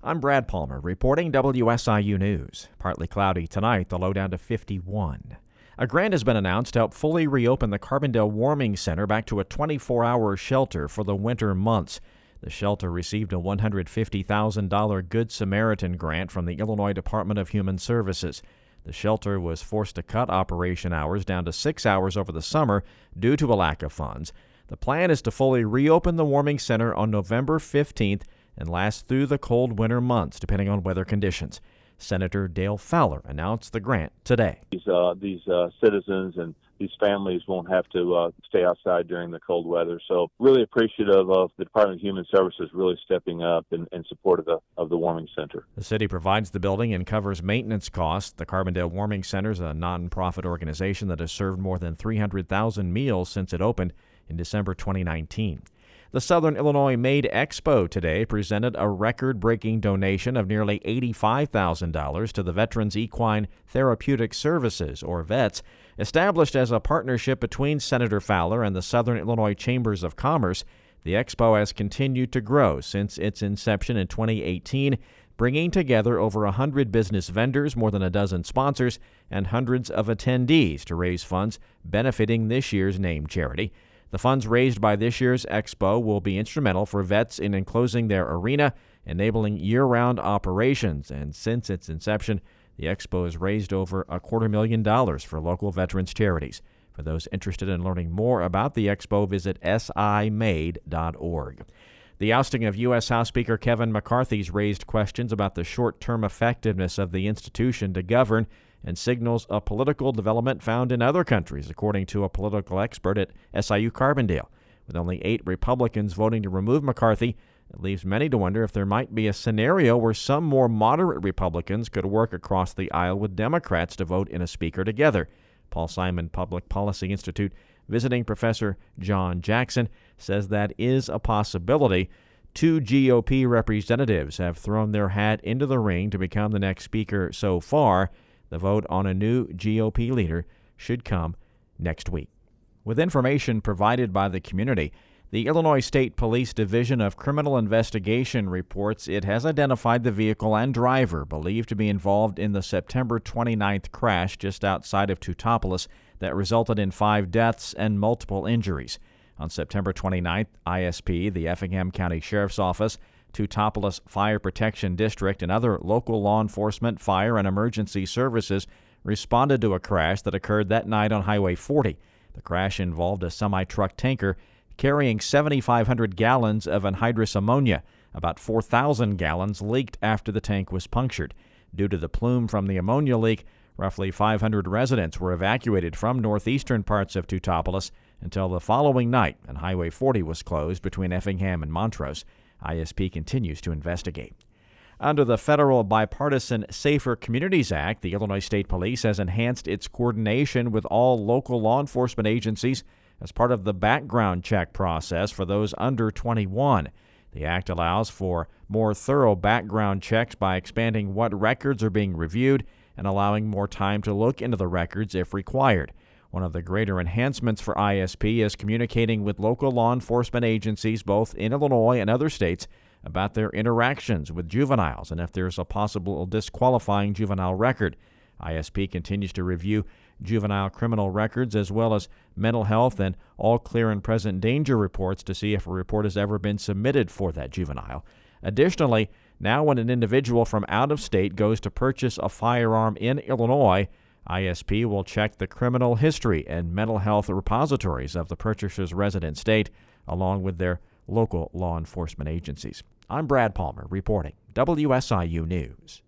I'm Brad Palmer reporting WSIU News. Partly cloudy tonight, the low down to 51. A grant has been announced to help fully reopen the Carbondale Warming Center back to a 24 hour shelter for the winter months. The shelter received a $150,000 Good Samaritan grant from the Illinois Department of Human Services. The shelter was forced to cut operation hours down to six hours over the summer due to a lack of funds. The plan is to fully reopen the warming center on November 15th and last through the cold winter months, depending on weather conditions. Senator Dale Fowler announced the grant today. These, uh, these uh, citizens and these families won't have to uh, stay outside during the cold weather. So, really appreciative of the Department of Human Services really stepping up in, in support of the of the warming center. The city provides the building and covers maintenance costs. The Carbondale Warming Center is a nonprofit organization that has served more than 300,000 meals since it opened in December 2019. The Southern Illinois Made Expo today presented a record breaking donation of nearly $85,000 to the Veterans Equine Therapeutic Services, or VETS, established as a partnership between Senator Fowler and the Southern Illinois Chambers of Commerce. The expo has continued to grow since its inception in 2018, bringing together over 100 business vendors, more than a dozen sponsors, and hundreds of attendees to raise funds benefiting this year's named charity. The funds raised by this year's expo will be instrumental for vets in enclosing their arena, enabling year round operations. And since its inception, the expo has raised over a quarter million dollars for local veterans charities. For those interested in learning more about the expo, visit simade.org. The ousting of U.S. House Speaker Kevin McCarthy's raised questions about the short term effectiveness of the institution to govern and signals a political development found in other countries, according to a political expert at SIU Carbondale. With only eight Republicans voting to remove McCarthy, it leaves many to wonder if there might be a scenario where some more moderate Republicans could work across the aisle with Democrats to vote in a speaker together. Paul Simon Public Policy Institute visiting professor John Jackson says that is a possibility. Two GOP representatives have thrown their hat into the ring to become the next speaker so far. The vote on a new GOP leader should come next week. With information provided by the community, the Illinois State Police Division of Criminal Investigation reports it has identified the vehicle and driver believed to be involved in the September 29th crash just outside of Teutopolis that resulted in five deaths and multiple injuries. On September 29th, ISP, the Effingham County Sheriff's Office, Teutopolis Fire Protection District, and other local law enforcement, fire, and emergency services responded to a crash that occurred that night on Highway 40. The crash involved a semi truck tanker carrying 7,500 gallons of anhydrous ammonia. About 4,000 gallons leaked after the tank was punctured. Due to the plume from the ammonia leak, roughly 500 residents were evacuated from northeastern parts of Teutopolis until the following night, and Highway 40 was closed between Effingham and Montrose. ISP continues to investigate. Under the federal bipartisan Safer Communities Act, the Illinois State Police has enhanced its coordination with all local law enforcement agencies as part of the background check process for those under 21. The act allows for more thorough background checks by expanding what records are being reviewed and allowing more time to look into the records if required. One of the greater enhancements for ISP is communicating with local law enforcement agencies, both in Illinois and other states, about their interactions with juveniles and if there's a possible disqualifying juvenile record. ISP continues to review juvenile criminal records as well as mental health and all clear and present danger reports to see if a report has ever been submitted for that juvenile. Additionally, now when an individual from out of state goes to purchase a firearm in Illinois, ISP will check the criminal history and mental health repositories of the purchaser's resident state, along with their local law enforcement agencies. I'm Brad Palmer reporting WSIU News.